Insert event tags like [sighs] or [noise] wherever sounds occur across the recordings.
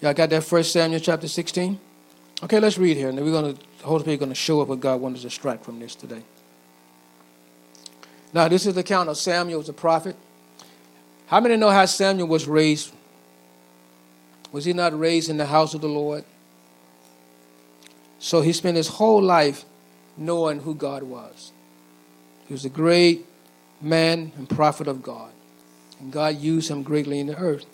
Y'all got that First Samuel chapter 16? Okay, let's read here. And then we're to, the Holy Spirit going to show up what God wants us to strike from this today. Now, this is the account of Samuel as a prophet. How many know how Samuel was raised? Was he not raised in the house of the Lord? So he spent his whole life knowing who God was. He was a great man and prophet of God. And God used him greatly in the earth.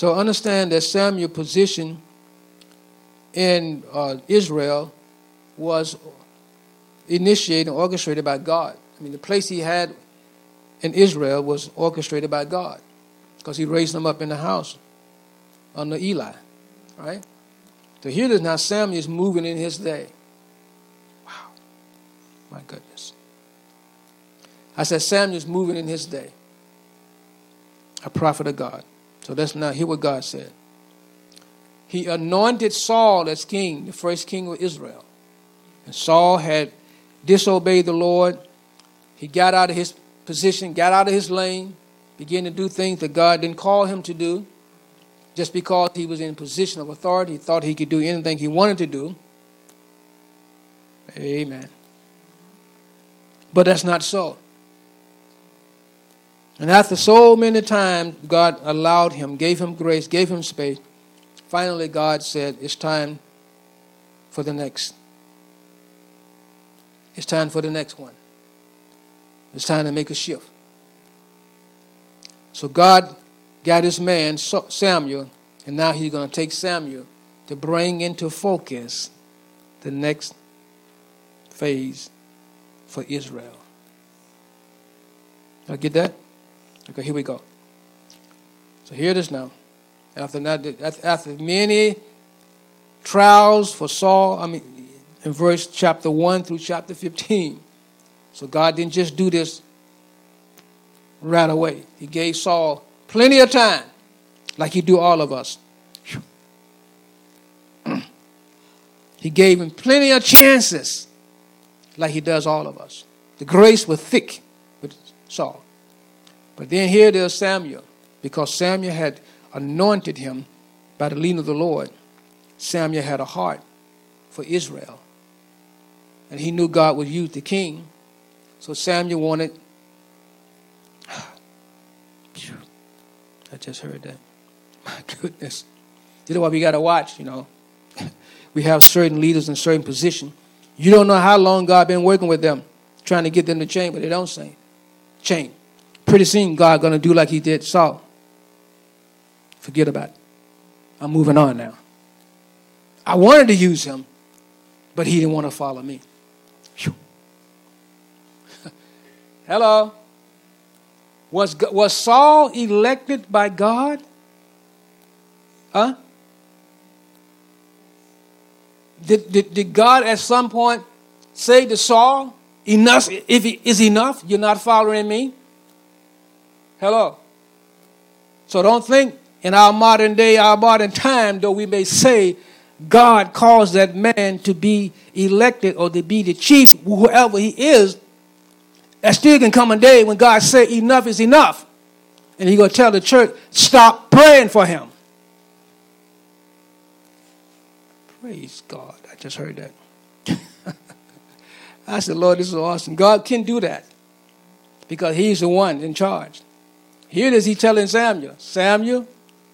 So understand that Samuel's position in uh, Israel was initiated and orchestrated by God. I mean, the place he had in Israel was orchestrated by God because he raised him up in the house under Eli, right? So here it is now Samuel is moving in his day. Wow. My goodness. I said Samuel's moving in his day. A prophet of God. So that's not hear what God said. He anointed Saul as king, the first king of Israel. And Saul had disobeyed the Lord. He got out of his position, got out of his lane, began to do things that God didn't call him to do. Just because he was in a position of authority, he thought he could do anything he wanted to do. Amen. But that's not so. And after so many times, God allowed him, gave him grace, gave him space. Finally, God said, It's time for the next. It's time for the next one. It's time to make a shift. So God got his man, Samuel, and now he's going to take Samuel to bring into focus the next phase for Israel. I get that? Okay, here we go. So here it is now. After that, after many trials for Saul, I mean, in verse chapter 1 through chapter 15. So God didn't just do this right away. He gave Saul plenty of time, like he do all of us. he gave him plenty of chances, like he does all of us. The grace was thick with Saul. But then here there's Samuel, because Samuel had anointed him by the leading of the Lord. Samuel had a heart for Israel. And he knew God would use the king. So Samuel wanted. [sighs] I just heard that. [laughs] My goodness. You know what we got to watch, you know. [laughs] we have certain leaders in certain position. You don't know how long God been working with them, trying to get them to change, but they don't say change. Pretty soon, God going to do like he did Saul. Forget about it. I'm moving on now. I wanted to use him, but he didn't want to follow me. [laughs] Hello. Was, was Saul elected by God? Huh? Did, did, did God at some point say to Saul, enough, if he is enough, you're not following me? Hello. So don't think in our modern day, our modern time, though we may say God caused that man to be elected or to be the chief, whoever he is, that still can come a day when God say enough is enough. And he to tell the church, stop praying for him. Praise God. I just heard that. [laughs] I said, Lord, this is awesome. God can do that because he's the one in charge. Here it is, he telling Samuel, Samuel,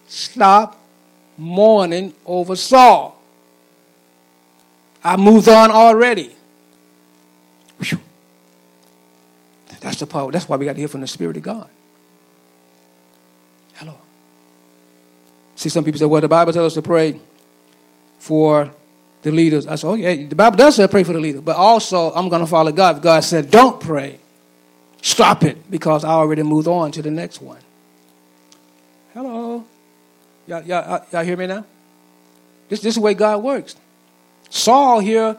stop mourning over Saul. I moved on already. Whew. That's the power. That's why we got to hear from the Spirit of God. Hello. See, some people say, well, the Bible tells us to pray for the leaders. I said, oh, yeah, the Bible does say pray for the leader, but also I'm going to follow God. God said, don't pray. Stop it because I already moved on to the next one. Hello. Y'all, y'all, y'all hear me now? This, this is the way God works. Saul here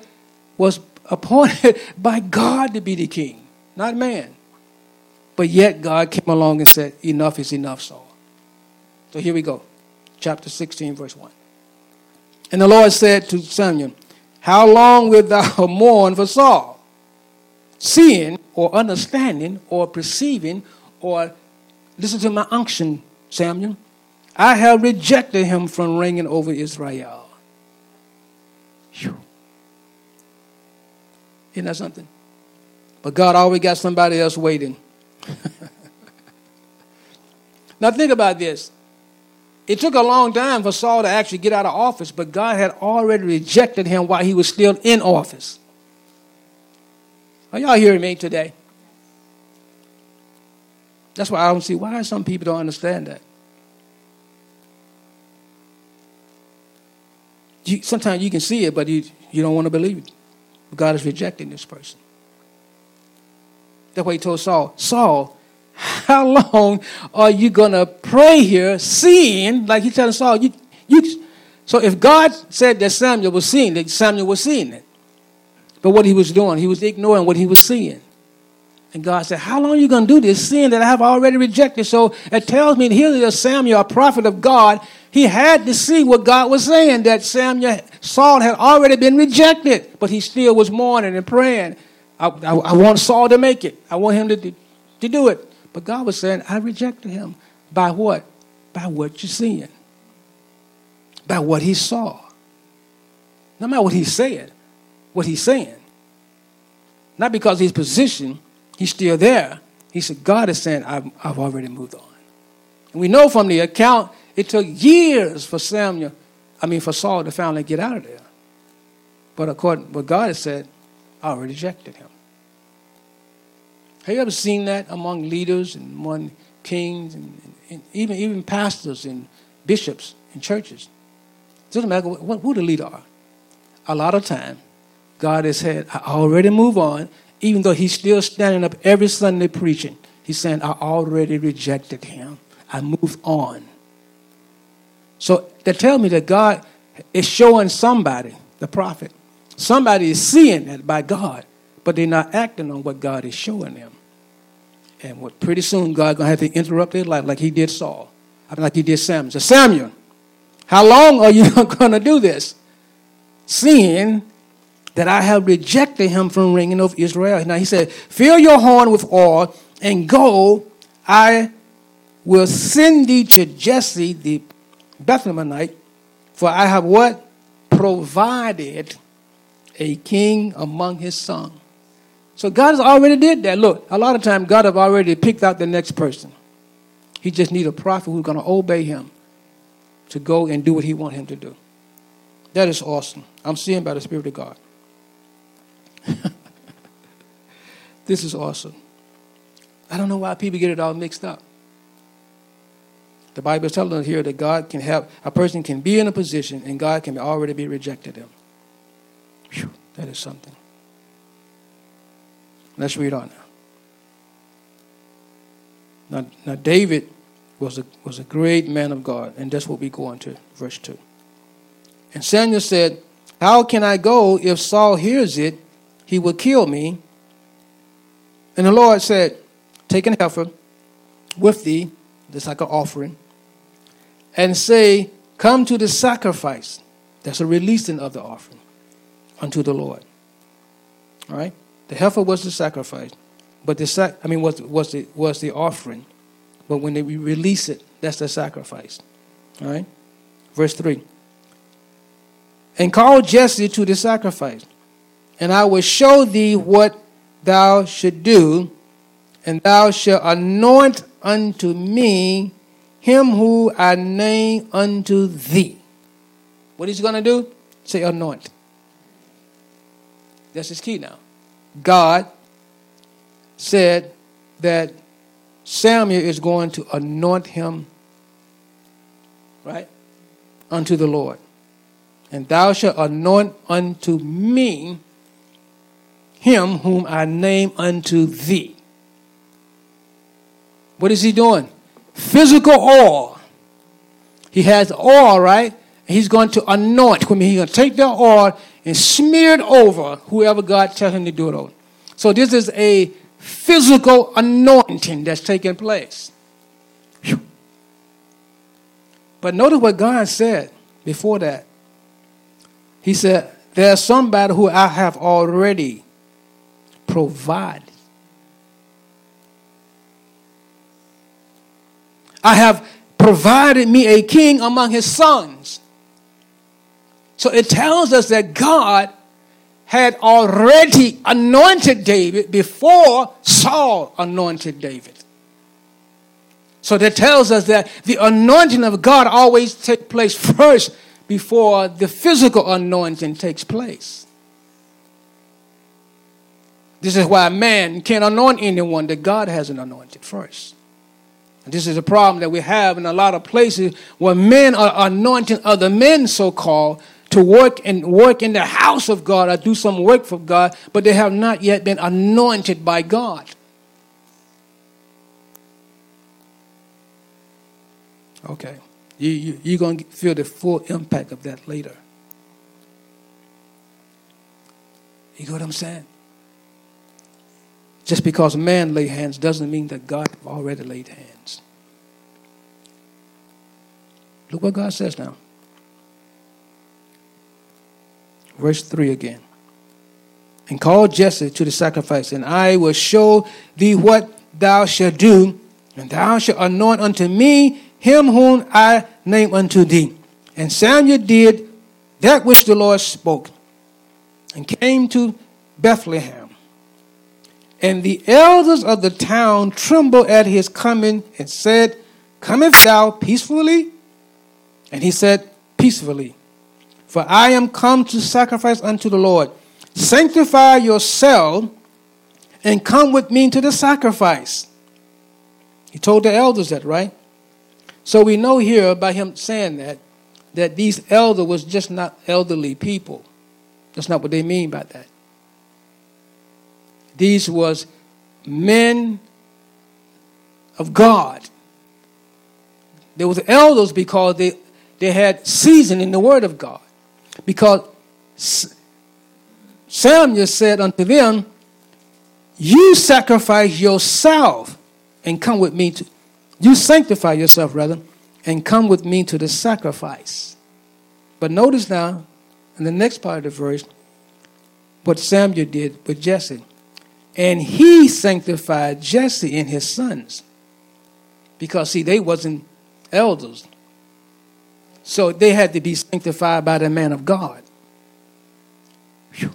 was appointed [laughs] by God to be the king, not man. But yet God came along and said, Enough is enough, Saul. So here we go. Chapter 16, verse 1. And the Lord said to Samuel, How long wilt thou [laughs] mourn for Saul? seeing or understanding or perceiving or listen to my unction, Samuel. I have rejected him from reigning over Israel. Whew. Isn't that something? But God always got somebody else waiting. [laughs] now think about this. It took a long time for Saul to actually get out of office, but God had already rejected him while he was still in office. Are y'all hearing me today? That's why I don't see why some people don't understand that. You, sometimes you can see it, but you, you don't want to believe it. God is rejecting this person. That's why he told Saul, Saul, how long are you going to pray here seeing, like he telling Saul, you, you, so if God said that Samuel was seeing it, Samuel was seeing it. But what he was doing, he was ignoring what he was seeing. And God said, How long are you going to do this, seeing that I have already rejected? So it tells me here that Samuel, a prophet of God, he had to see what God was saying, that Samuel, Saul had already been rejected, but he still was mourning and praying. I, I, I want Saul to make it. I want him to, to do it. But God was saying, I rejected him. By what? By what you're seeing. By what he saw. No matter what he said, what he's saying. Not because his position, he's still there. He said, God is saying, I've, I've already moved on. And we know from the account, it took years for Samuel, I mean, for Saul to finally get out of there. But according what God has said, I already rejected him. Have you ever seen that among leaders and among kings and, and even, even pastors and bishops in churches? It doesn't matter what, who the leader are. A lot of time, God has said, I already move on, even though he's still standing up every Sunday preaching. He's saying, I already rejected him. I moved on. So they tell me that God is showing somebody, the prophet, somebody is seeing it by God, but they're not acting on what God is showing them. And what pretty soon God gonna have to interrupt their life like he did Saul. I mean, like he did Samuel. So Samuel, how long are you [laughs] gonna do this? Seeing that I have rejected him from reigning over Israel. Now he said, Fill your horn with oil and go. I will send thee to Jesse the Bethlehemite, for I have what? Provided a king among his sons. So God has already did that. Look, a lot of times God have already picked out the next person. He just need a prophet who's going to obey him to go and do what he want him to do. That is awesome. I'm seeing by the Spirit of God. [laughs] this is awesome. I don't know why people get it all mixed up. The Bible is telling us here that God can have a person can be in a position and God can already be rejected them. Whew, that is something. Let's read on now. Now, now David was a, was a great man of God, and that's what we go on to, verse 2. And Samuel said, How can I go if Saul hears it he would kill me. And the Lord said, Take an heifer with thee, that's like an offering, and say, Come to the sacrifice. That's a releasing of the offering unto the Lord. All right? The heifer was the sacrifice, but the sac I mean was was the was the offering. But when they release it, that's the sacrifice. All right? Verse 3. And call Jesse to the sacrifice and I will show thee what thou should do, and thou shalt anoint unto me him who I name unto thee. What is he going to do? Say anoint. That's his key now. God said that Samuel is going to anoint him, right, unto the Lord. And thou shalt anoint unto me him whom I name unto thee. What is he doing? Physical oil. He has oil, right? He's going to anoint. When he's going to take that oil and smear it over whoever God tells him to do it over. So this is a physical anointing that's taking place. Whew. But notice what God said before that. He said, There's somebody who I have already provide. I have provided me a king among his sons. So it tells us that God had already anointed David before Saul anointed David. So that tells us that the anointing of God always takes place first before the physical anointing takes place. This is why man can't anoint anyone that God hasn't anointed first. And this is a problem that we have in a lot of places where men are anointing other men, so called, to work and work in the house of God or do some work for God, but they have not yet been anointed by God. Okay. You, you, you're going to feel the full impact of that later. You get what I'm saying? Just because man lay hands doesn't mean that God already laid hands. Look what God says now. Verse 3 again. And call Jesse to the sacrifice, and I will show thee what thou shalt do, and thou shalt anoint unto me him whom I name unto thee. And Samuel did that which the Lord spoke, and came to Bethlehem. And the elders of the town trembled at his coming, and said, Cometh thou peacefully? And he said, Peacefully. For I am come to sacrifice unto the Lord. Sanctify yourself and come with me to the sacrifice. He told the elders that, right? So we know here by him saying that, that these elder was just not elderly people. That's not what they mean by that. These was men of God. They was elders because they, they had season in the word of God. Because Samuel said unto them, You sacrifice yourself and come with me to, you sanctify yourself, rather, and come with me to the sacrifice. But notice now, in the next part of the verse, what Samuel did with Jesse. And he sanctified Jesse and his sons. Because, see, they wasn't elders. So they had to be sanctified by the man of God. Whew.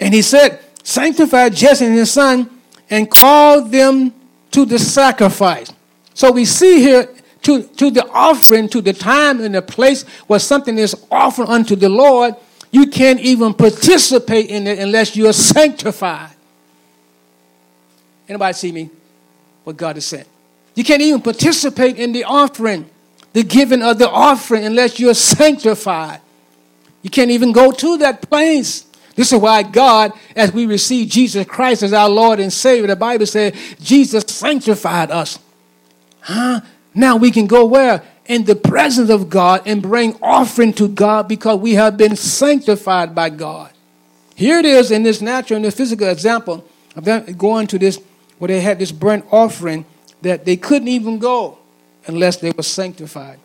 And he said, Sanctify Jesse and his son and call them to the sacrifice. So we see here to, to the offering, to the time and the place where something is offered unto the Lord, you can't even participate in it unless you are sanctified. Anybody see me? What God has said. You can't even participate in the offering the giving of the offering unless you're sanctified. You can't even go to that place. This is why God, as we receive Jesus Christ as our Lord and Savior, the Bible says Jesus sanctified us. Huh? Now we can go where? In the presence of God and bring offering to God because we have been sanctified by God. Here it is in this natural and the physical example them going to this, where they had this burnt offering that they couldn't even go unless they were sanctified.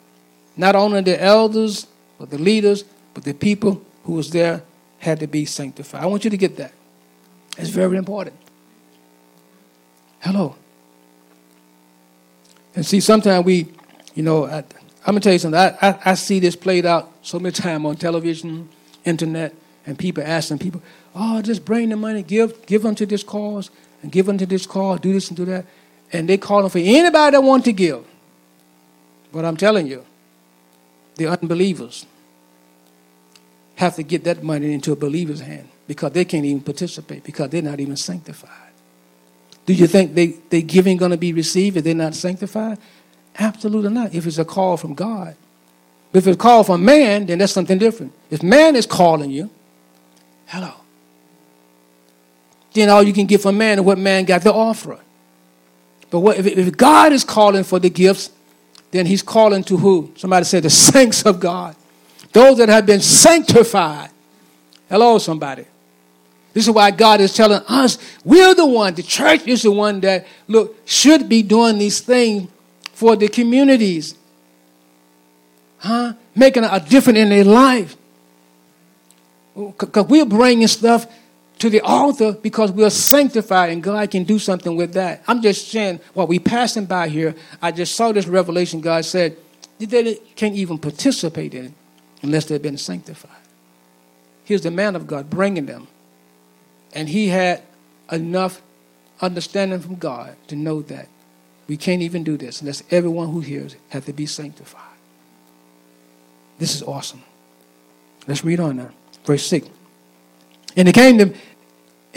Not only the elders, but the leaders, but the people who was there had to be sanctified. I want you to get that. It's very important. Hello. And see, sometimes we, you know, I, am gonna tell you something. I, I, I see this played out so many times on television, internet, and people asking people, "Oh, just bring the money, give give them to this cause, and give them to this cause, do this and do that," and they call them for anybody that want to give. But I'm telling you, the unbelievers have to get that money into a believer's hand because they can't even participate because they're not even sanctified. Do you think they, they giving going to be received if they're not sanctified? Absolutely not. If it's a call from God. But if it's a call from man, then that's something different. If man is calling you, hello. Then all you can get from man is what man got to offer. But what, if, if God is calling for the gifts, then he's calling to who? Somebody said the [laughs] saints of God. Those that have been sanctified. Hello, somebody. This is why God is telling us we're the one, the church is the one that, look, should be doing these things for the communities. Huh? Making a difference in their life. Because we're bringing stuff to the altar because we're sanctified and God can do something with that. I'm just saying, while we passing by here, I just saw this revelation. God said they can't even participate in it unless they've been sanctified. Here's the man of God bringing them. And he had enough understanding from God to know that we can't even do this unless everyone who hears has to be sanctified. This is awesome. Let's read on now. Verse 6. And it came to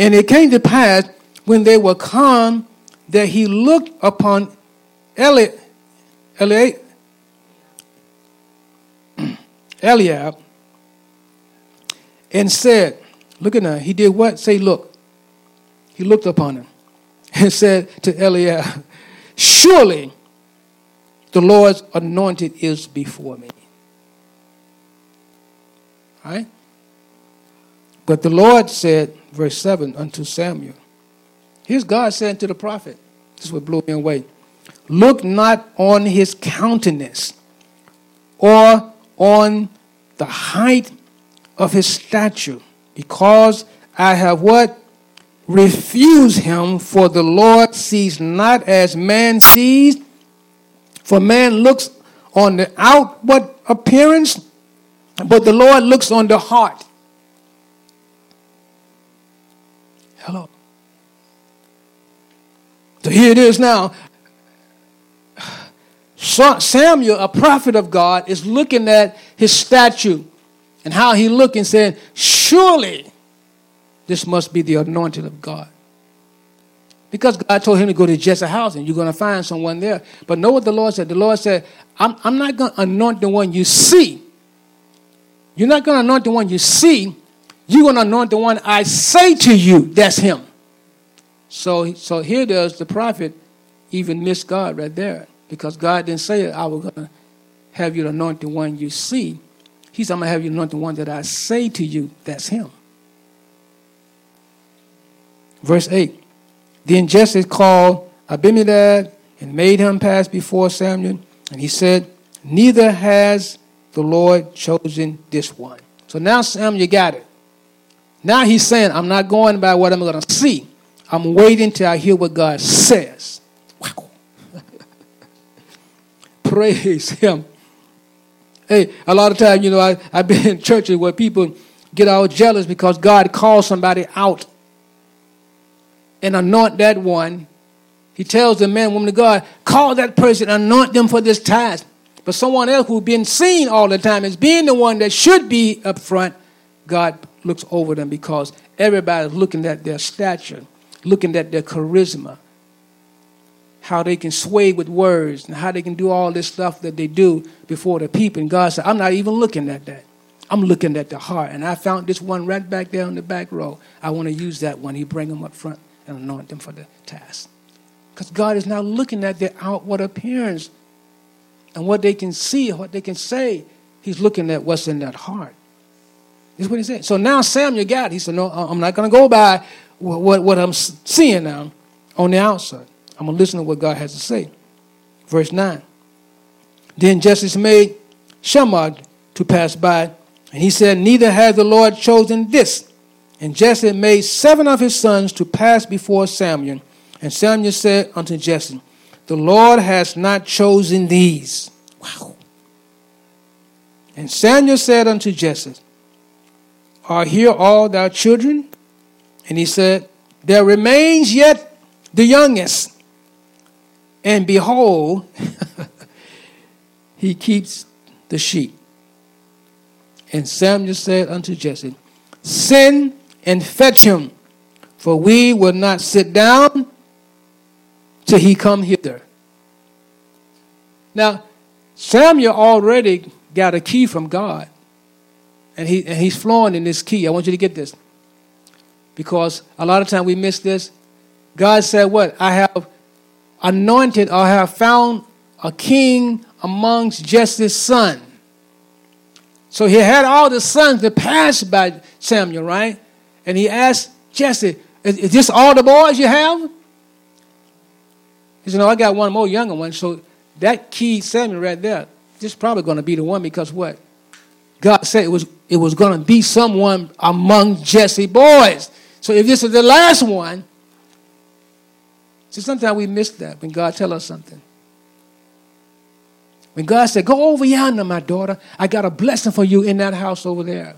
and it came to pass when they were come that he looked upon Eli, Eli, [clears throat] Eliab and said, Look at now. He did what? Say, look. He looked upon him and [laughs] said to Eliab, Surely the Lord's anointed is before me. Right? But the Lord said, verse 7, unto Samuel, Here's God saying to the prophet, this is what blew me away. Look not on his countenance or on the height of his stature, because I have what? Refuse him, for the Lord sees not as man sees. For man looks on the outward appearance, but the Lord looks on the heart. Hello. So here it is now. Samuel, a prophet of God, is looking at his statue and how he looked and said, Surely this must be the anointed of God. Because God told him to go to Jesse's house and you're going to find someone there. But know what the Lord said? The Lord said, I'm, I'm not going to anoint the one you see. You're not going to anoint the one you see. You're going to anoint the one I say to you. That's him. So, so here does the prophet even miss God right there. Because God didn't say, I was going to have you anoint the one you see. He said, I'm going to have you anoint the one that I say to you. That's him. Verse 8. Then Jesse called Abinadab and made him pass before Samuel. And he said, Neither has the Lord chosen this one. So now Samuel got it. Now he's saying, I'm not going by what I'm going to see. I'm waiting till I hear what God says. Wow. [laughs] Praise Him. Hey, a lot of times, you know, I, I've been in churches where people get all jealous because God calls somebody out and anoint that one. He tells the man, woman of God, call that person, anoint them for this task. But someone else who's been seen all the time is being the one that should be up front, God looks over them because everybody's looking at their stature, looking at their charisma, how they can sway with words, and how they can do all this stuff that they do before the people. And God said, I'm not even looking at that. I'm looking at the heart. And I found this one right back there in the back row. I want to use that one. He bring them up front and anoint them for the task. Because God is now looking at their outward appearance and what they can see, what they can say. He's looking at what's in that heart. That's what he said. So now Samuel got it. He said, No, I'm not going to go by what, what, what I'm seeing now on the outside. I'm going to listen to what God has to say. Verse 9. Then Jesse made Shammah to pass by, and he said, Neither has the Lord chosen this. And Jesse made seven of his sons to pass before Samuel. And Samuel said unto Jesse, The Lord has not chosen these. Wow. And Samuel said unto Jesse, Are here all thy children? And he said, There remains yet the youngest. And behold, [laughs] he keeps the sheep. And Samuel said unto Jesse, Send and fetch him, for we will not sit down till he come hither. Now, Samuel already got a key from God, and, he, and he's flowing in this key. I want you to get this. Because a lot of time we miss this. God said, What? I have anointed or have found a king amongst Jesse's son. So he had all the sons that passed by Samuel, right? And he asked Jesse, is, is this all the boys you have? He said, No, I got one more younger one. So that key Samuel right there, this is probably going to be the one because what? God said it was it was going to be someone among Jesse boys. So if this is the last one, see, sometimes we miss that when God tell us something. When God said, Go over yonder, my daughter, I got a blessing for you in that house over there.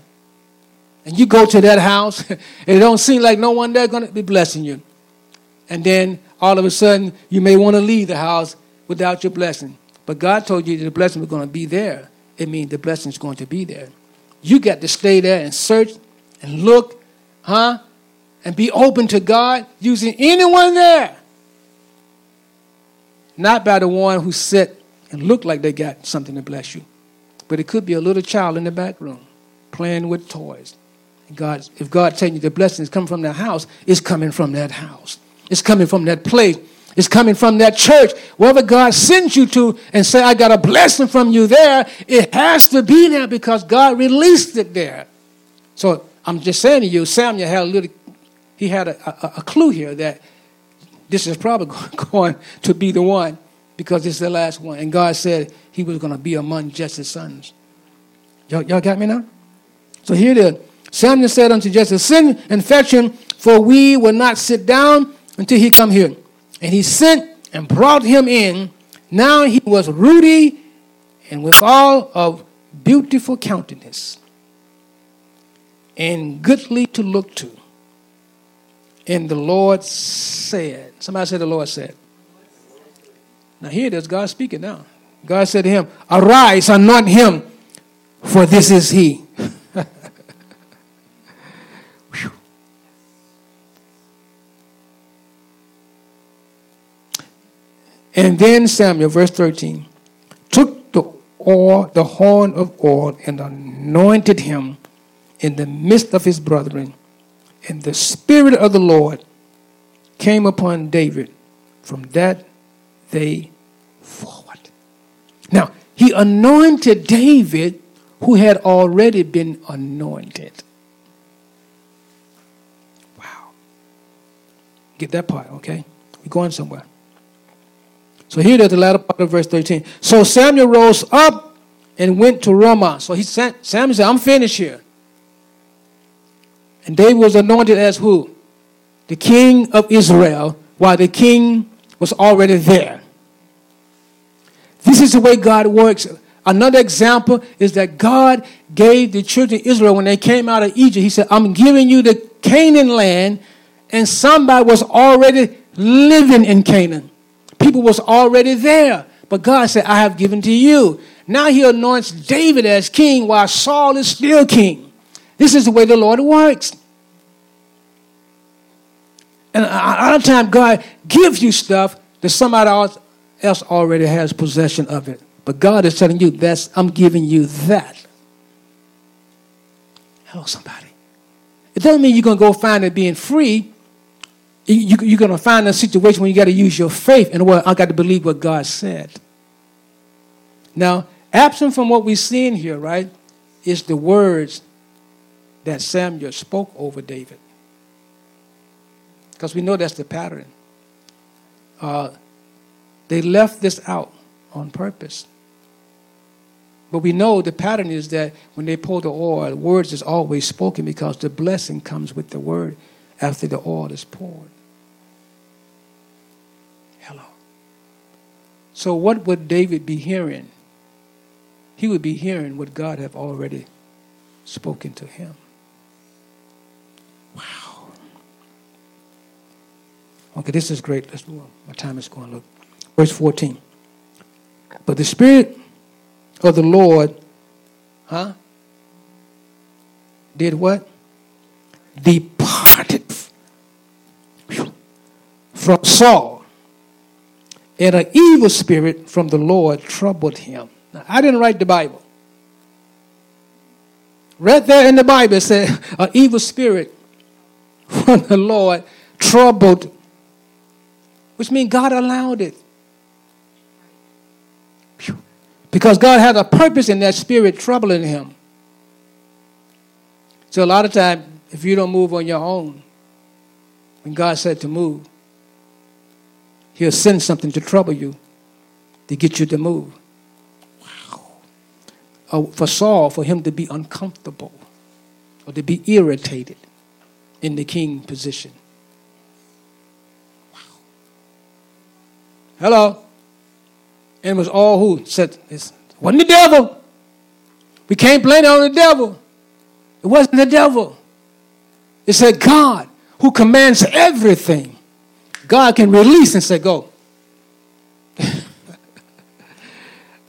And you go to that house, and [laughs] it don't seem like no one there going to be blessing you. And then all of a sudden, you may want to leave the house without your blessing. But God told you the blessing was going to be there. It means the blessing is going to be there. You got to stay there and search and look, huh? And be open to God using anyone there. Not by the one who sit and look like they got something to bless you. But it could be a little child in the back room playing with toys. God, if God telling you the blessing is coming from that house, it's coming from that house. It's coming from that place. It's coming from that church. Wherever God sends you to and say, I got a blessing from you there, it has to be there because God released it there. So I'm just saying to you, Samuel had a little, he had a, a, a clue here that this is probably [laughs] going to be the one because it's the last one. And God said he was going to be among Jesse's sons. Y'all, y'all got me now? So here it is. Samuel said unto Jesse, Send and fetch him, for we will not sit down until he come here. And he sent and brought him in. Now he was ruddy and withal of beautiful countenance and goodly to look to. And the Lord said, somebody said the Lord said. Now here it is, God speaking now. God said to him, Arise, anoint him, for this is he. And then Samuel, verse 13, took the oil, the horn of oil, and anointed him in the midst of his brethren. And the Spirit of the Lord came upon David from that day forward. Now, he anointed David, who had already been anointed. Wow. Get that part, okay? We're going somewhere. So here there's the latter part of verse 13. So Samuel rose up and went to Ramah. So he sent, Samuel said, I'm finished here. And David was anointed as who? The king of Israel, while the king was already there. This is the way God works. Another example is that God gave the children of Israel when they came out of Egypt, He said, I'm giving you the Canaan land, and somebody was already living in Canaan. People was already there. But God said, I have given to you. Now he anoints David as king while Saul is still king. This is the way the Lord works. And a lot of time, God gives you stuff that somebody else already has possession of it. But God is telling you, that's, I'm giving you that. Hello, somebody. It doesn't mean you're going to go find it being free. You, are going to find a situation where you got to use your faith and what I got to believe what God said. Now, absent from what we see in here, right, is the words that Samuel spoke over David. Because we know that's the pattern. Uh, they left this out on purpose. But we know the pattern is that when they pour the oil, words is always spoken because the blessing comes with the word after the oil is poured. Hello. So what would David be hearing? He would be hearing what God have already spoken to him. Wow. Okay, this is great. Let's move on. My time is going. Look. Verse 14. But the Spirit of the Lord, huh? Did what? Departed from Saul. And an evil spirit from the Lord troubled him. Now, I didn't write the Bible. Right there in the Bible, it said, an evil spirit from the Lord troubled, which means God allowed it. Because God had a purpose in that spirit troubling him. So a lot of times, if you don't move on your own, when God said to move, He'll send something to trouble you to get you to move. Wow. Uh, for Saul, for him to be uncomfortable or to be irritated. in the king position. Wow. Hello. And it was all who said this wasn't the devil. We can't blame it on the devil. It wasn't the devil. It said God who commands everything. God can release and say, Go. [laughs]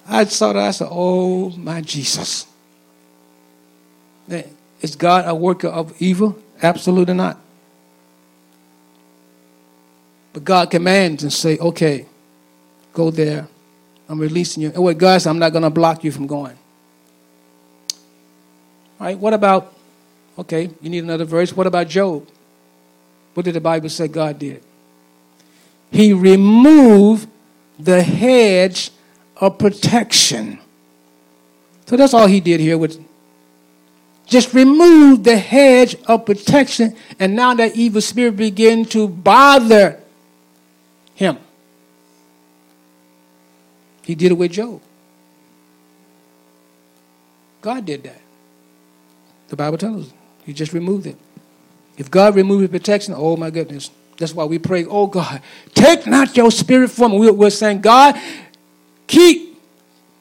I saw that. I said, Oh, my Jesus. Is God a worker of evil? Absolutely not. But God commands and say, Okay, go there. I'm releasing you. And what God says, I'm not going to block you from going. All right, what about, okay, you need another verse. What about Job? What did the Bible say God did? He removed the hedge of protection. So that's all he did here with just remove the hedge of protection, and now that evil spirit began to bother him. He did it with Job. God did that. The Bible tells us. He just removed it. If God removed his protection, oh my goodness. That's why we pray, oh God, take not your spirit from me. We're saying, God, keep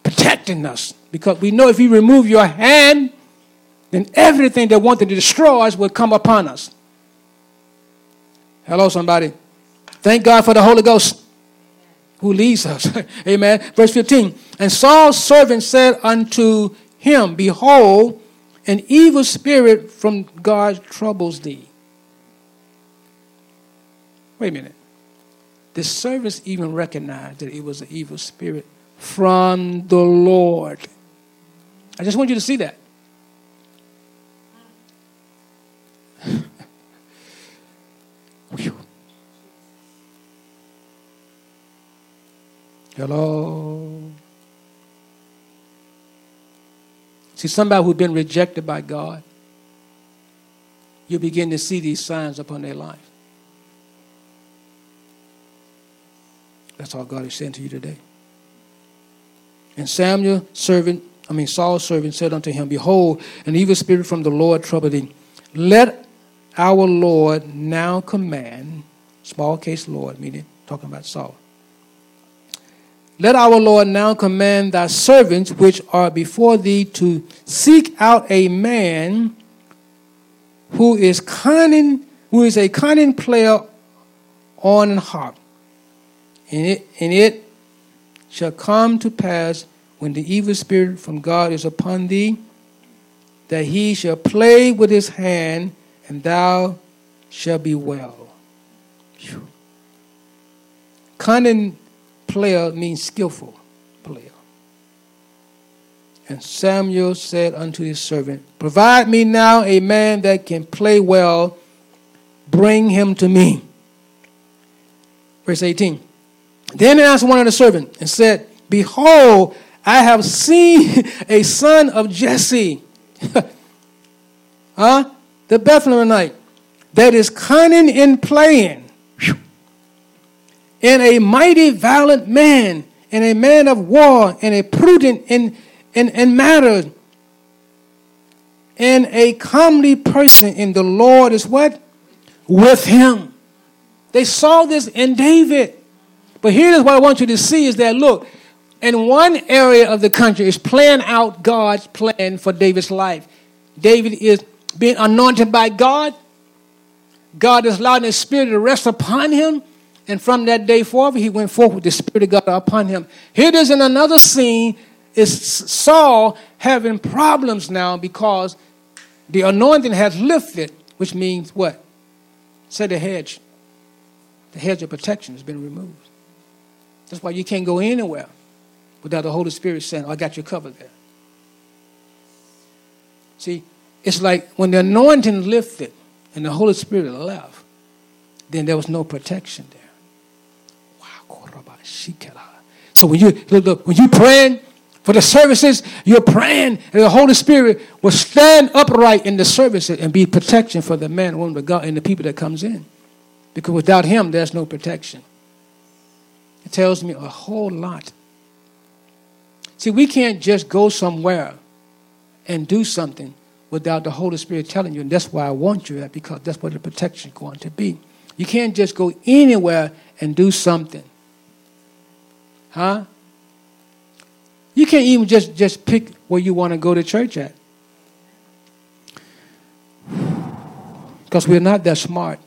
protecting us. Because we know if you remove your hand, then everything that wanted to destroy us will come upon us. Hello, somebody. Thank God for the Holy Ghost who leads us. [laughs] Amen. Verse 15. And Saul's servant said unto him, Behold, an evil spirit from God troubles thee. Wait a minute. The servants even recognized that it was an evil spirit from the Lord. I just want you to see that. [laughs] Hello. See, somebody who's been rejected by God, you begin to see these signs upon their life. That's all God is saying to you today. And Samuel, servant, I mean Saul's servant, said unto him, Behold, an evil spirit from the Lord troubled thee. Let our Lord now command, small case Lord, meaning talking about Saul. Let our Lord now command thy servants which are before thee to seek out a man who is cunning, who is a cunning player on an harp. And it, and it shall come to pass when the evil spirit from God is upon thee, that he shall play with his hand, and thou shalt be well. Whew. Cunning player means skillful player. And Samuel said unto his servant, Provide me now a man that can play well, bring him to me. Verse 18. Then answered one of the servants and said, Behold, I have seen [laughs] a son of Jesse, [laughs] huh? The Bethlehemite, that is cunning in playing and a mighty valiant man, and a man of war, and a prudent in, in, in matters, and a comely person in the Lord is what? With him. They saw this in David. But here's what I want you to see is that look, in one area of the country is playing out God's plan for David's life. David is being anointed by God. God is allowing his spirit to rest upon him. And from that day forward, he went forth with the Spirit of God upon him. Here it is in another scene is Saul having problems now because the anointing has lifted, which means what? Say the hedge. The hedge of protection has been removed. That's why you can't go anywhere without the Holy Spirit saying, oh, I got you covered there. See, it's like when the anointing lifted and the Holy Spirit left, then there was no protection there. So when you when you praying for the services, you're praying, and the Holy Spirit will stand upright in the services and be protection for the man, woman of God, and the people that comes in. Because without Him, there's no protection. It tells me a whole lot. See, we can't just go somewhere and do something without the Holy Spirit telling you. And that's why I want you at, because that's what the protection is going to be. You can't just go anywhere and do something. Huh? You can't even just, just pick where you want to go to church at. [sighs] Because we're not that smart.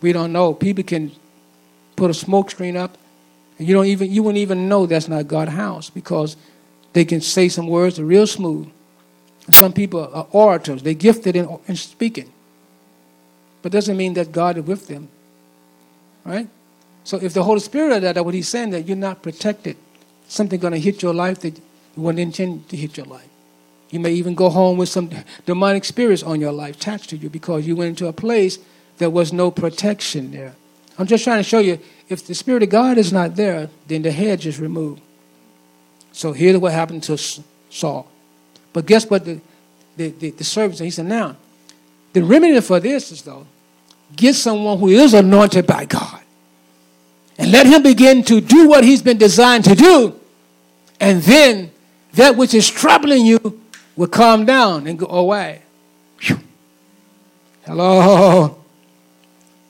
We don't know. People can put a smoke screen up, and you don't even you wouldn't even know that's not God's house because they can say some words that real smooth. And some people are orators; they're gifted in, in speaking, but doesn't mean that God is with them, right? So if the Holy Spirit is that, what He's saying that you're not protected, something going to hit your life that you weren't intended to hit your life. You may even go home with some demonic spirits on your life attached to you because you went into a place there was no protection there. I'm just trying to show you if the Spirit of God is not there, then the hedge is removed. So here's what happened to Saul. But guess what the, the, the, the said? He said, now, the remedy for this is, though, get someone who is anointed by God and let him begin to do what he's been designed to do. And then that which is troubling you will calm down and go away. Whew. Hello,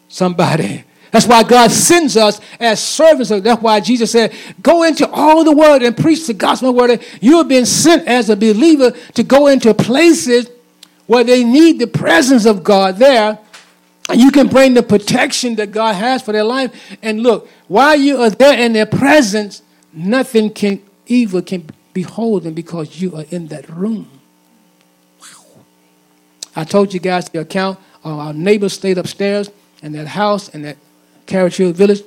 somebody. That's why God sends us as servants. That's why Jesus said, Go into all the world and preach the gospel word. You have been sent as a believer to go into places where they need the presence of God there. And you can bring the protection that God has for their life. And look, while you are there in their presence, nothing can evil can behold them because you are in that room. I told you guys the account. Uh, our neighbor stayed upstairs in that house in that Carriage Hill Village,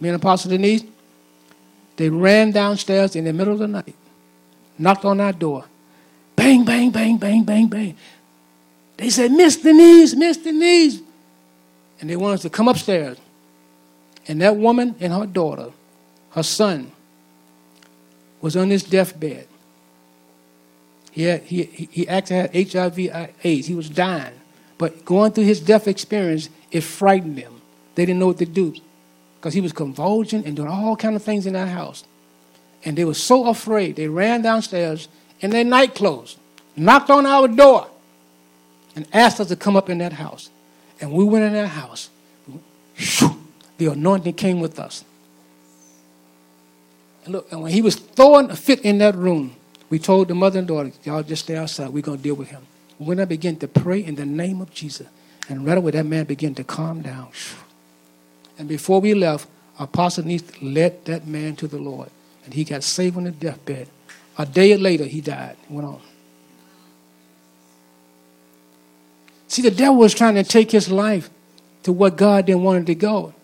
me and Apostle Denise. They ran downstairs in the middle of the night, knocked on our door. Bang, bang, bang, bang, bang, bang. They said, Miss Denise, Miss Denise. And they wanted us to come upstairs. And that woman and her daughter, her son, was on his deathbed. He, had, he, he actually had HIV AIDS. He was dying. But going through his death experience, it frightened them. They didn't know what to do because he was convulsing and doing all kind of things in that house. And they were so afraid, they ran downstairs in their night clothes, knocked on our door, and asked us to come up in that house. And we went in that house. The anointing came with us. And look, and when he was throwing a fit in that room, we told the mother and daughter, y'all just stay outside. We're going to deal with him. When I began to pray in the name of Jesus, and right away that man began to calm down. And before we left, Apostle Denise led that man to the Lord. And he got saved on the deathbed. A day later, he died. Went on. See, the devil was trying to take his life to what God didn't want it to go.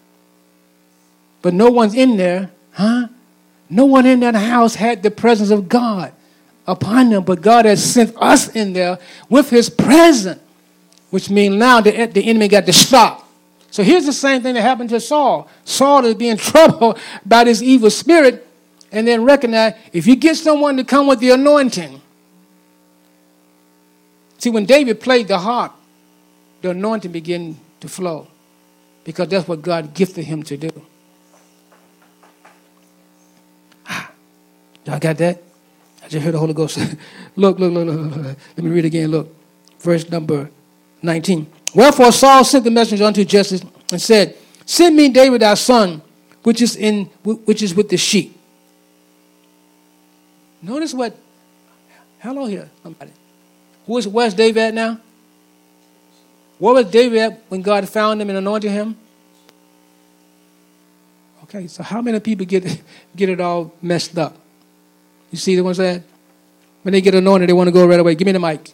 But no one's in there, huh? No one in that house had the presence of God upon them, but God has sent us in there with his presence, which means now the, the enemy got to stop. So here's the same thing that happened to Saul. Saul is being [laughs] troubled by this evil spirit, and then recognize if you get someone to come with the anointing. See, when David played the harp, the anointing began to flow because that's what God gifted him to do. Ah, y'all got that? I just heard the Holy Ghost. [laughs] look, look, look, look, look. Let me read again. Look. Verse number 19. Wherefore Saul sent the messenger unto Jesse and said, Send me David our son, which is in which is with the sheep. Notice what hello here, somebody. Who is where's David at now? Where was David at when God found him and anointed him? Okay, so how many people get [laughs] get it all messed up? You see the ones that when they get anointed, they want to go right away. Give me the mic.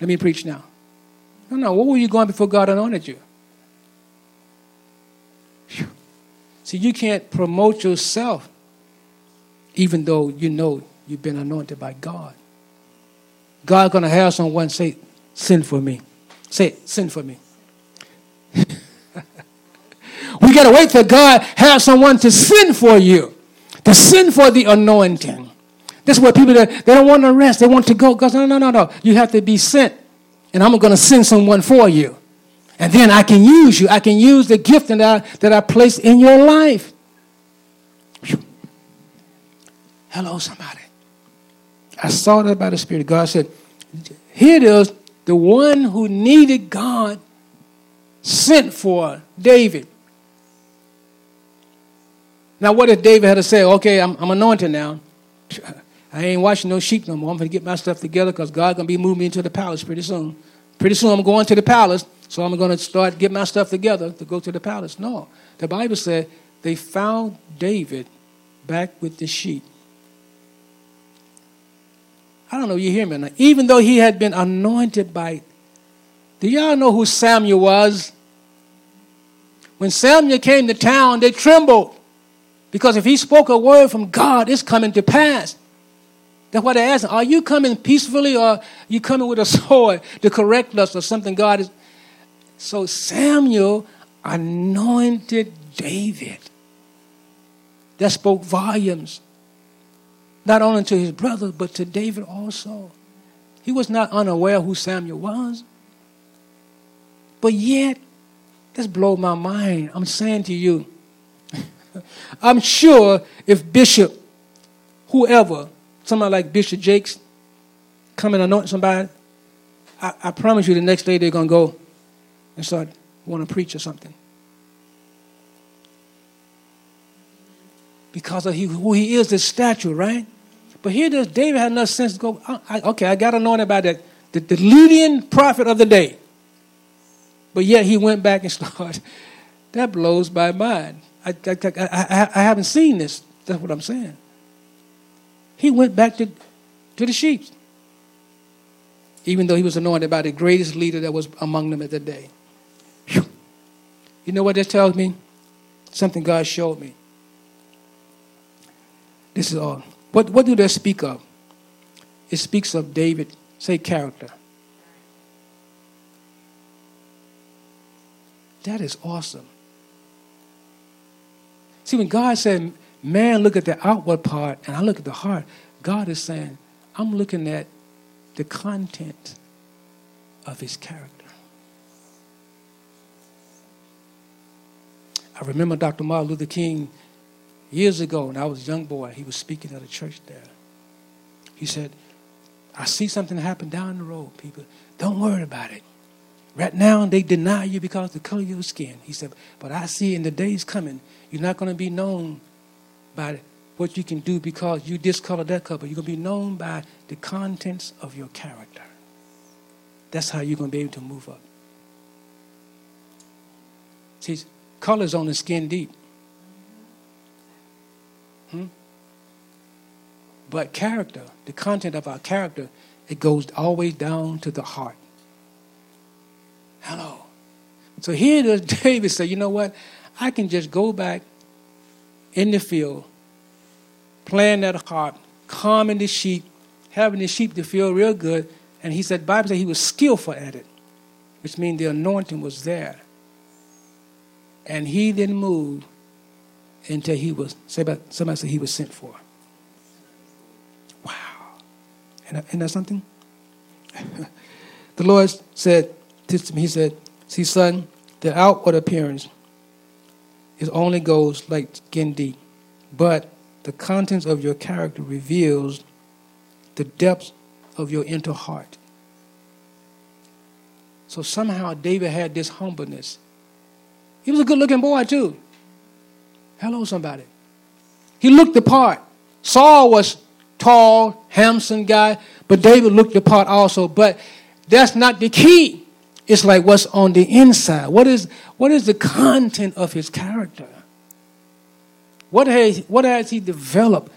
Let me preach now. No, no. What were you going before God anointed you? Whew. See, you can't promote yourself even though you know you've been anointed by God. God's going to have someone say, Sin for me. Say, Sin for me. [laughs] we got to wait for God have someone to sin for you, to sin for the anointing. This is what people they don't want to rest, they want to go. God, no, no, no, no. You have to be sent and I'm going to send someone for you. And then I can use you. I can use the gift that I, that I placed in your life. Hello, somebody. I saw that by the Spirit. God said, here it is, the one who needed God sent for David. Now, what if David had to say, okay, I'm, I'm anointed now. I ain't watching no sheep no more. I'm going to get my stuff together because God's going to be moving me into the palace pretty soon. Pretty soon I'm going to the palace, so I'm going to start getting my stuff together to go to the palace. No. The Bible said they found David back with the sheep. I don't know, if you hear me now. Even though he had been anointed by, do y'all know who Samuel was? When Samuel came to town, they trembled. Because if he spoke a word from God, it's coming to pass. That's why they him, Are you coming peacefully or you coming with a [laughs] sword to correct us or something God is? So Samuel anointed David. That spoke volumes not only to his brothers, but to David also. He was not unaware who Samuel was. But yet, this blows my mind. I'm saying to you, [laughs] I'm sure if Bishop, whoever, somebody like Bishop Jakes, come and anoint somebody, I, I promise you the next day they're going to go and start want to preach or something. Because of who he is, this statue, right? But here does David had enough sense to go, I, okay, I got anointed by the, the, the leading prophet of the day. But yet he went back and [laughs] started. That blows my mind. I, I, I, I, haven't seen this. That's what I'm saying. He went back to, to the sheep, even though he was anointed by the greatest leader that was among them at the day. Whew. You know what this tells me? Something God showed me. This is all. What, what do they speak of? It speaks of David, say character. That is awesome. See, when God said, man, look at the outward part and I look at the heart, God is saying, I'm looking at the content of his character. I remember Dr. Martin Luther King Years ago, when I was a young boy, he was speaking at a church there. He said, I see something happen down the road, people. Don't worry about it. Right now, they deny you because of the color of your skin. He said, but I see in the days coming, you're not going to be known by what you can do because you discolor that color. You're going to be known by the contents of your character. That's how you're going to be able to move up. See, color's on the skin deep. Hmm? But character, the content of our character, it goes always down to the heart. Hello. So here does [laughs] David say, you know what? I can just go back in the field, playing that harp, calming the sheep, having the sheep to feel real good. And he said, Bible said he was skillful at it, which means the anointing was there. And he didn't move until he was, somebody said he was sent for. Wow. Isn't that something? [laughs] the Lord said to me, He said, See, son, the outward appearance is only goes like skin deep, but the contents of your character reveals the depths of your inner heart. So somehow David had this humbleness. He was a good looking boy, too. Hello, somebody. He looked the part. Saul was tall, handsome guy, but David looked the part also. But that's not the key. It's like what's on the inside. What is, what is the content of his character? What has, what has he developed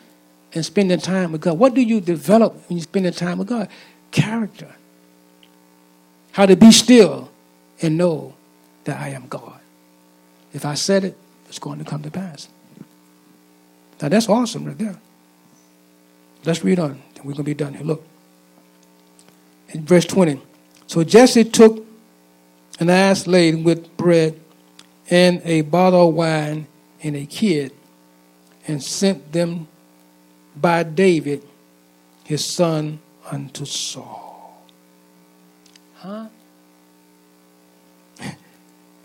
in spending time with God? What do you develop when you spend time with God? Character. How to be still and know that I am God. If I said it, it's going to come to pass. Now that's awesome right there. Let's read on. We're going to be done here. Look. In verse 20. So Jesse took an ass laden with bread and a bottle of wine and a kid and sent them by David, his son, unto Saul. Huh?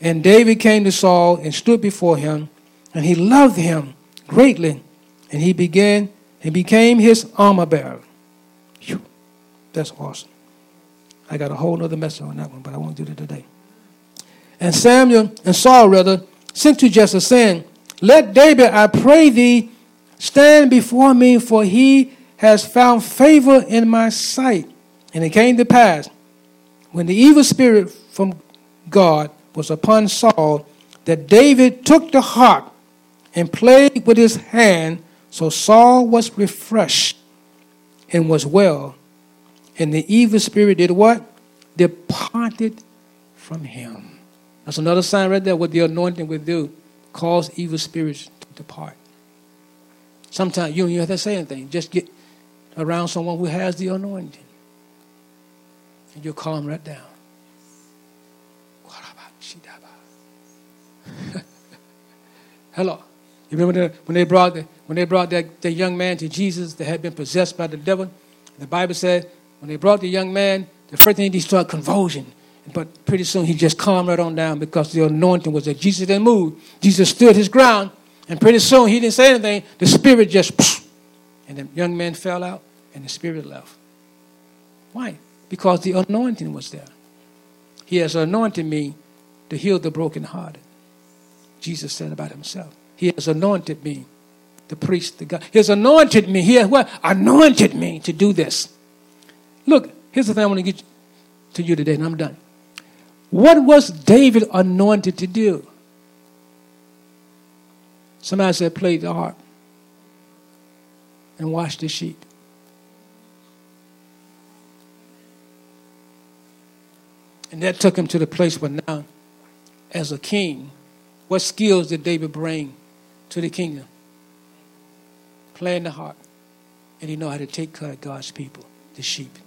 And David came to Saul and stood before him, and he loved him greatly, and he began, and became his armor bearer. Whew, that's awesome. I got a whole other message on that one, but I won't do that today. And Samuel and Saul rather sent to Jesse, saying, Let David, I pray thee, stand before me, for he has found favor in my sight. And it came to pass, when the evil spirit from God was upon Saul, that David took the harp and played with his hand. So Saul was refreshed and was well. And the evil spirit did what? Departed from him. That's another sign right there what the anointing would do. Cause evil spirits to depart. Sometimes you don't even have to say anything. Just get around someone who has the anointing. And you'll calm right down. [laughs] Hello. You remember the, when they brought the, when they brought that, that young man to Jesus that had been possessed by the devil? The Bible said when they brought the young man, the first thing he started convulsion. But pretty soon he just calmed right on down because the anointing was that Jesus didn't move. Jesus stood his ground, and pretty soon he didn't say anything. The spirit just, and the young man fell out, and the spirit left. Why? Because the anointing was there. He has anointed me to heal the brokenhearted. Jesus said about himself. He has anointed me, the priest, the God. He has anointed me. He has what? Anointed me to do this. Look, here's the thing I want to get to you today, and I'm done. What was David anointed to do? Somebody said, play the harp and wash the sheep. And that took him to the place where now, as a king, what skills did David bring to the kingdom? Playing the harp. And he know how to take care of God's people, the sheep.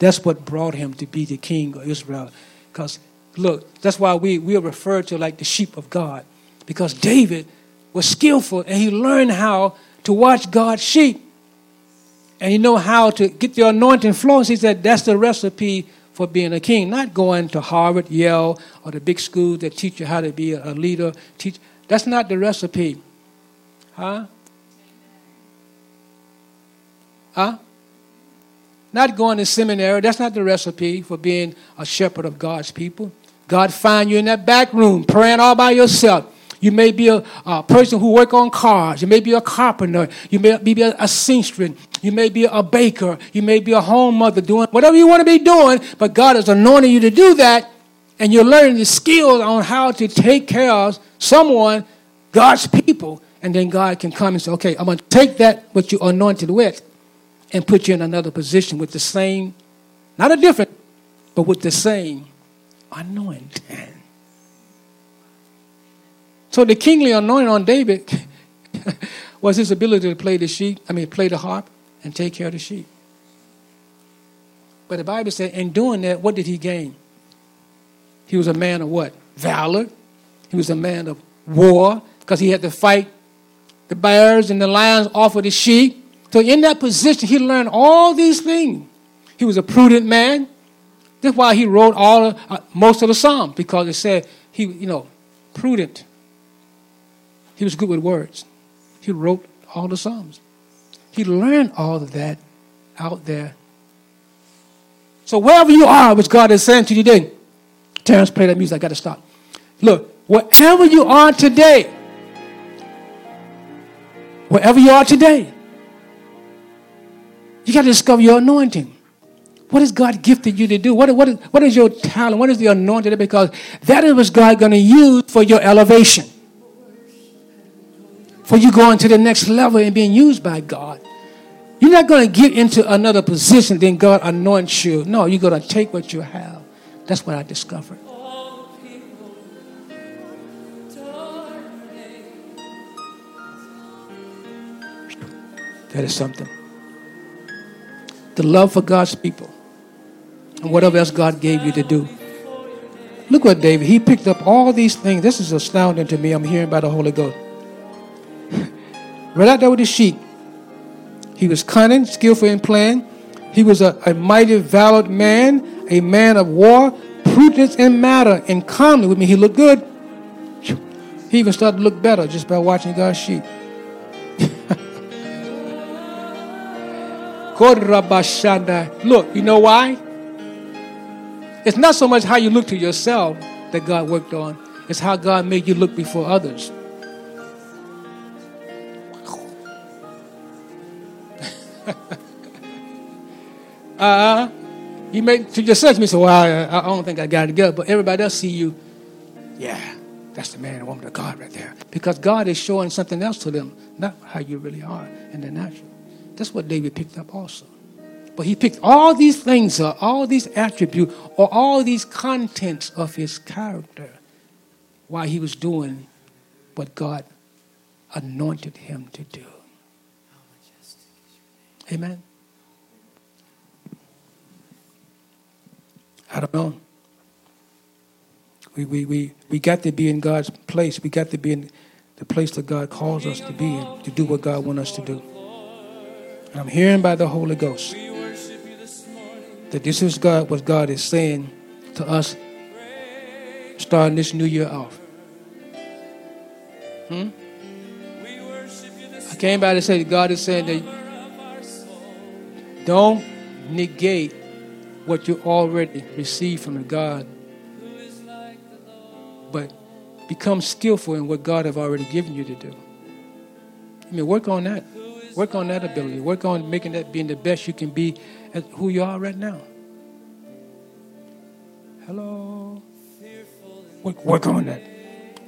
That's what brought him to be the king of Israel. Because, look, that's why we, we are referred to like the sheep of God. Because David was skillful and he learned how to watch God's sheep. And he know how to get the anointing flowing. He said that's the recipe for being a king. Not going to Harvard, Yale, or the big schools that teach you how to be a leader. Teach that's not the recipe. Huh? Huh? Not going to seminary. That's not the recipe for being a shepherd of God's people. God find you in that back room praying all by yourself. You may be a, a person who work on cars. You may be a carpenter. You may be a, a seamstress. You may be a baker. You may be a home mother doing whatever you want to be doing. But God has anointed you to do that. And you're learning the skills on how to take care of someone, God's people. And then God can come and say, okay, I'm going to take that, what you anointed with, and put you in another position with the same, not a different, but with the same anointing. So the kingly anointing on David [laughs] was his ability to play the sheep, I mean, play the harp and take care of the sheep. But the Bible said, in doing that, what did he gain? He was a man of what? Valor. He was a man of war because he had to fight the bears and the lions off of the sheep. So in that position, he learned all these things. He was a prudent man. That's why he wrote all uh, most of the Psalms because it said he, you know, prudent. He was good with words. He wrote all the Psalms. He learned all of that out there. So wherever you are, which God is saying to you today, Terrence, play that music. I got to stop. Look, wherever you are today, wherever you are today, you got to discover your anointing. What has God gifted you to do? What, what, what is your talent? What is the anointing? Because that is what God going to use for your elevation. For you going to the next level and being used by God. You're not going to get into another position, then God anoints you. No, you're going to take what you have. That's what I discovered. That is something the love for God's people, and whatever else God gave you to do. Look what David, he picked up all these things. This is astounding to me. I'm hearing by the Holy Ghost. [laughs] right out there with the sheep. He was cunning, skillful in plan. He was a, a mighty, valid man, a man of war, prudence in matter, and calmly with me. He looked good. He even started to look better just by watching God's sheep. Look, you know why? It's not so much how you look to yourself that God worked on, it's how God made you look before others. [laughs] uh, you make to yourself, you say, well, I, I don't think I got it together, but everybody else see you, yeah, that's the man and woman of God right there. Because God is showing something else to them, not how you really are in the natural. That's what David picked up also. But he picked all these things up, all these attributes, or all these contents of his character while he was doing what God anointed him to do. Amen. I don't know. We, we, we, we got to be in God's place. We got to be in the place that God calls us to be in, to do what God wants us to do. I'm hearing by the Holy Ghost that this is God, what God is saying to us starting this new year off. Hmm? I came by to say that God is saying that don't negate what you already received from God, but become skillful in what God have already given you to do. I mean, work on that. Work on that ability. Work on making that being the best you can be at who you are right now. Hello. Work, work on that.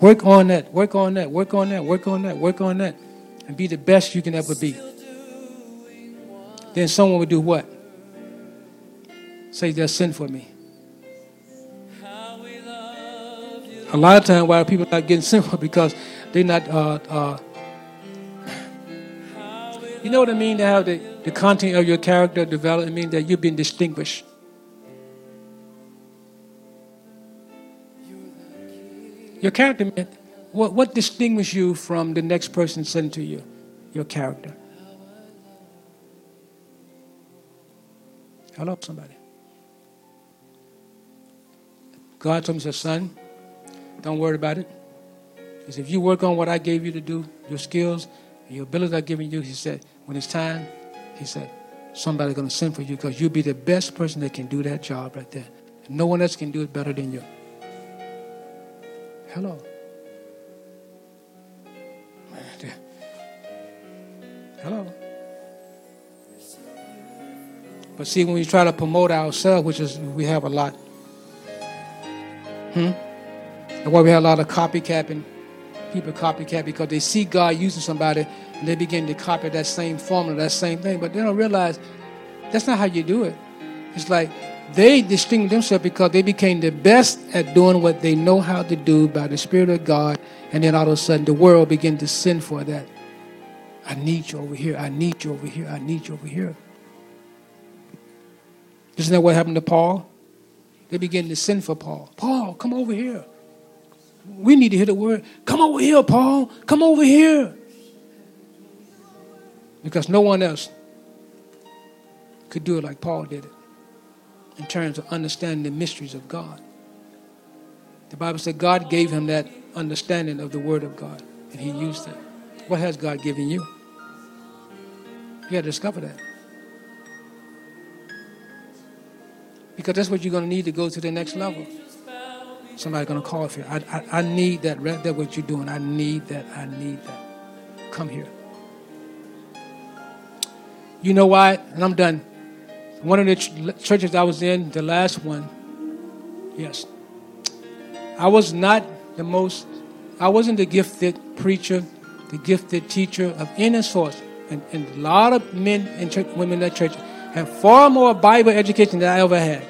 Work on that. Work on that. Work on that. Work on that. Work on that. And be the best you can ever be. Then someone will do what? Say, just send for me. A lot of times, why people not getting for because they're not. Uh, uh, you know what I mean? To have the, the content of your character developed, it means that you've been distinguished. Your character, what, what distinguishes you from the next person sent to you? Your character. Hello, somebody. God told me, said, son, don't worry about it. Said, if you work on what I gave you to do, your skills, your abilities I've given you, he said, when it's time, he said, somebody's going to send for you because you'll be the best person that can do that job right there. No one else can do it better than you. Hello. Hello. But see, when we try to promote ourselves, which is we have a lot, hmm? And why we have a lot of copycatting, people copycat because they see God using somebody they begin to copy that same formula, that same thing, but they don't realize that's not how you do it. It's like they distinguish themselves because they became the best at doing what they know how to do by the Spirit of God, and then all of a sudden the world began to send for that. I need you over here. I need you over here. I need you over here. Isn't that what happened to Paul? They began to send for Paul. Paul, come over here. We need to hear the word. Come over here, Paul. Come over here. Because no one else could do it like Paul did it in terms of understanding the mysteries of God. The Bible said God gave him that understanding of the Word of God, and he used it. What has God given you? You got to discover that. Because that's what you're going to need to go to the next level. Somebody's going to call for you. I, I, I need that there, what you're doing. I need that. I need that. Come here. You know why? And I'm done. One of the ch- churches I was in, the last one, yes. I was not the most, I wasn't the gifted preacher, the gifted teacher of any sort. And, and a lot of men and church, women in that church have far more Bible education than I ever had.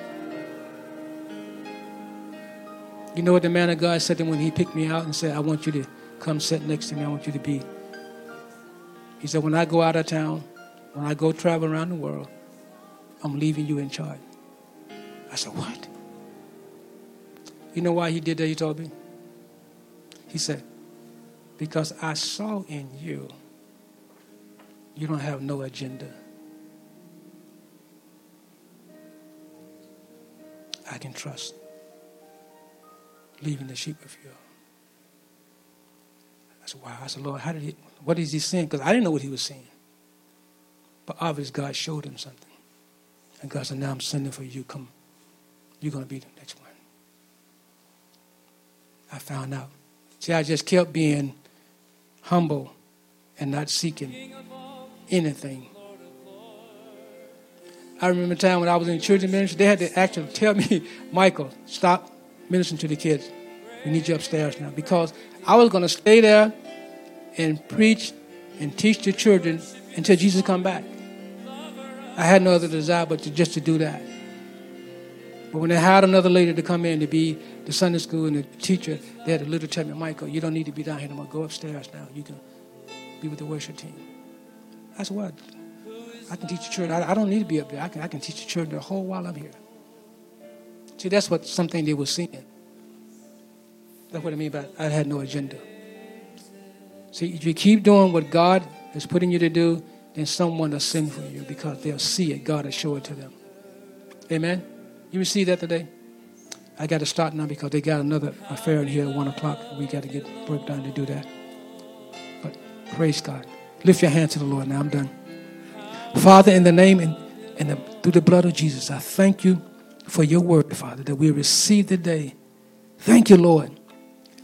You know what the man of God said to him when he picked me out and said, I want you to come sit next to me. I want you to be. He said, when I go out of town, when I go travel around the world, I'm leaving you in charge. I said, What? You know why he did that? He told me. He said, Because I saw in you, you don't have no agenda. I can trust leaving the sheep with you. I said, wow. I said, Lord, how did he, what is he saying? Because I didn't know what he was saying. But obviously God showed him something. And God said, now I'm sending for you. Come. you're going to be the next one. I found out. See, I just kept being humble and not seeking anything. I remember a time when I was in children's ministry, they had to actually tell me, [laughs] Michael, stop ministering to the kids. We need you upstairs now. Because I was going to stay there and preach and teach the children until Jesus come back. I had no other desire but to just to do that. But when they hired another lady to come in to be the Sunday school and the teacher, they had to literally tell me, Michael, you don't need to be down here anymore. Go upstairs now. You can be with the worship team. I said, what I can teach the children. I, I, don't need to be up there. I can, I can teach the children the whole while I'm here. See, that's what something they were seeing. That's what I mean by I had no agenda. See, if you keep doing what God is putting you to do, then someone will sing for you because they'll see it. God will show it to them. Amen. You receive that today? I got to start now because they got another affair in here at 1 o'clock. We got to get work done to do that. But praise God. Lift your hand to the Lord now. I'm done. Father, in the name and, and the, through the blood of Jesus, I thank you for your word, Father, that we receive today. Thank you, Lord.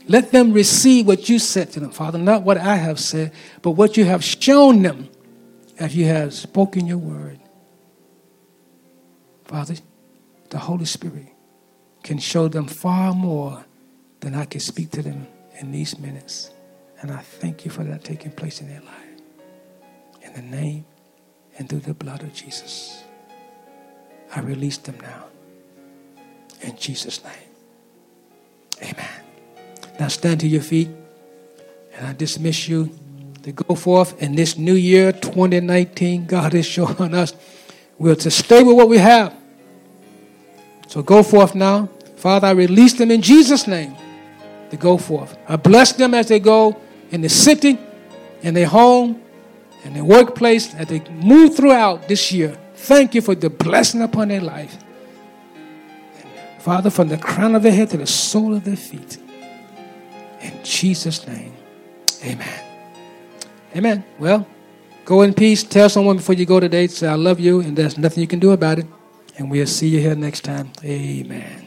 Let them receive what you said to them, Father, not what I have said, but what you have shown them as you have spoken your word. Father, the Holy Spirit can show them far more than I can speak to them in these minutes. And I thank you for that taking place in their life. In the name and through the blood of Jesus, I release them now. In Jesus' name. Amen. Now stand to your feet, and I dismiss you to go forth in this new year, 2019. God is showing us we're to stay with what we have. So go forth now. Father, I release them in Jesus' name to go forth. I bless them as they go in the city, in their home, in their workplace, as they move throughout this year. Thank you for the blessing upon their life. Father, from the crown of their head to the sole of their feet. In Jesus' name, amen. Amen. Well, go in peace. Tell someone before you go today, say, I love you, and there's nothing you can do about it. And we'll see you here next time. Amen.